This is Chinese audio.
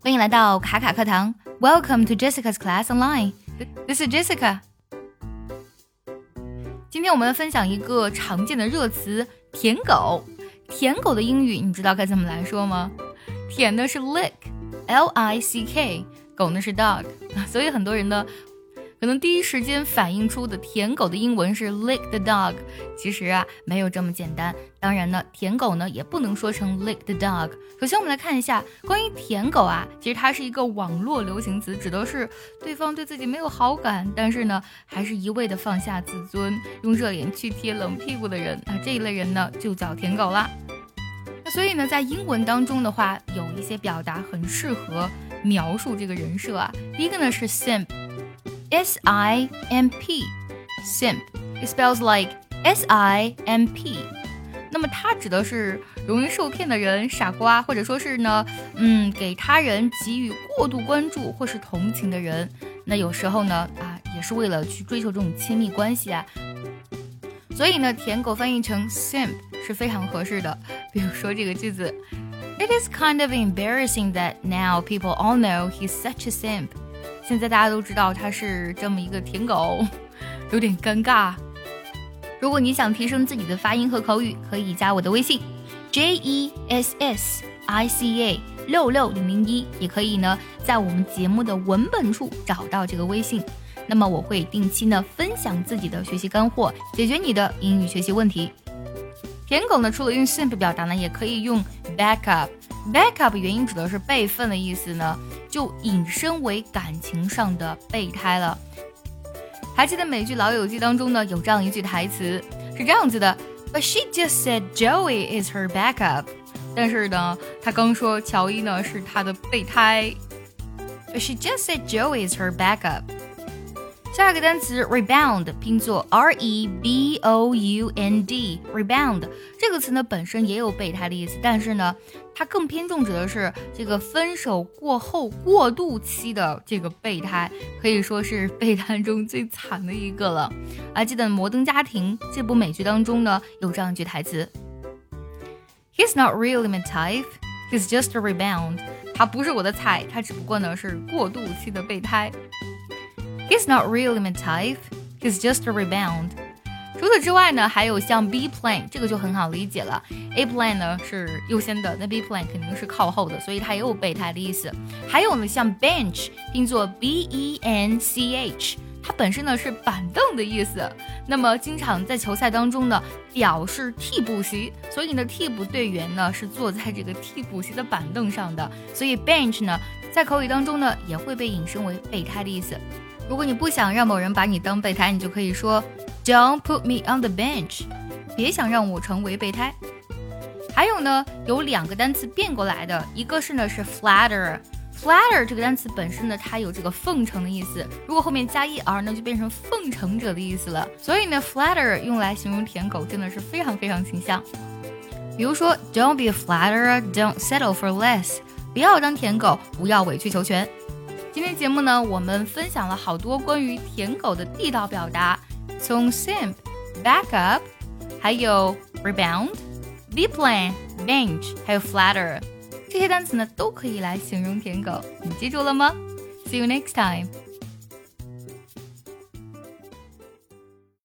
欢迎来到卡卡课堂，Welcome to Jessica's Class Online. This is Jessica. 今天我们分享一个常见的热词“舔狗”。舔狗的英语你知道该怎么来说吗？舔的是 lick，L I C K，狗呢是 dog，所以很多人呢。可能第一时间反映出的舔狗的英文是 lick the dog，其实啊没有这么简单。当然呢，舔狗呢也不能说成 lick the dog。首先我们来看一下关于舔狗啊，其实它是一个网络流行词，指的是对方对自己没有好感，但是呢还是一味的放下自尊，用热脸去贴冷屁股的人，那这一类人呢就叫舔狗啦。那所以呢，在英文当中的话，有一些表达很适合描述这个人设啊。第一个呢是 simp。S I M P，simp it spells like S I M P。那么它指的是容易受骗的人、傻瓜，或者说是呢，嗯，给他人给予过度关注或是同情的人。那有时候呢，啊，也是为了去追求这种亲密关系啊。所以呢，舔狗翻译成 simp 是非常合适的。比如说这个句子，It is kind of embarrassing that now people all know he's such a simp。 现在大家都知道他是这么一个舔狗，有点尴尬。如果你想提升自己的发音和口语，可以加我的微信 J E S S I C A 六六零零一，也可以呢在我们节目的文本处找到这个微信。那么我会定期呢分享自己的学习干货，解决你的英语学习问题。舔狗呢，除了用 simp 表达呢，也可以用 back up。Back up 原因指的是备份的意思呢。就引申为感情上的备胎了。还记得美剧《老友记》当中呢，有这样一句台词是这样子的：But she just said Joey is her backup。但是呢，她刚说乔伊呢是她的备胎。But she just said Joey is her backup。下一个单词 rebound 拼作 r e b o u n d rebound 这个词呢本身也有备胎的意思，但是呢，它更偏重指的是这个分手过后过渡期的这个备胎，可以说是备胎中最惨的一个了。还记得《摩登家庭》这部美剧当中呢，有这样一句台词：“He's not really my type, he's just a rebound。”他不是我的菜，他只不过呢是过渡期的备胎。He's not really my type. He's just a rebound. 除此之外呢，还有像 B plan 这个就很好理解了。A plan 呢是优先的，那 B plan 肯定是靠后的，所以它也有备胎的意思。还有呢，像 bench 拼作 B E N C H，它本身呢是板凳的意思。那么经常在球赛当中呢表示替补席，所以呢替补队员呢是坐在这个替补席的板凳上的。所以 bench 呢在口语当中呢也会被引申为备胎的意思。如果你不想让某人把你当备胎，你就可以说 Don't put me on the bench，别想让我成为备胎。还有呢，有两个单词变过来的，一个是呢是 flatter，flatter 这个单词本身呢它有这个奉承的意思，如果后面加 er 呢就变成奉承者的意思了。所以呢 flatter 用来形容舔狗真的是非常非常形象。比如说 Don't be a flatterer，Don't settle for less，不要当舔狗，不要委曲求全。今天节目呢，我们分享了好多关于舔狗的地道表达，从 simp、back up，还有 rebound、v plan，venge，还有 flatter，这些单词呢都可以来形容舔狗，你记住了吗？See you next time.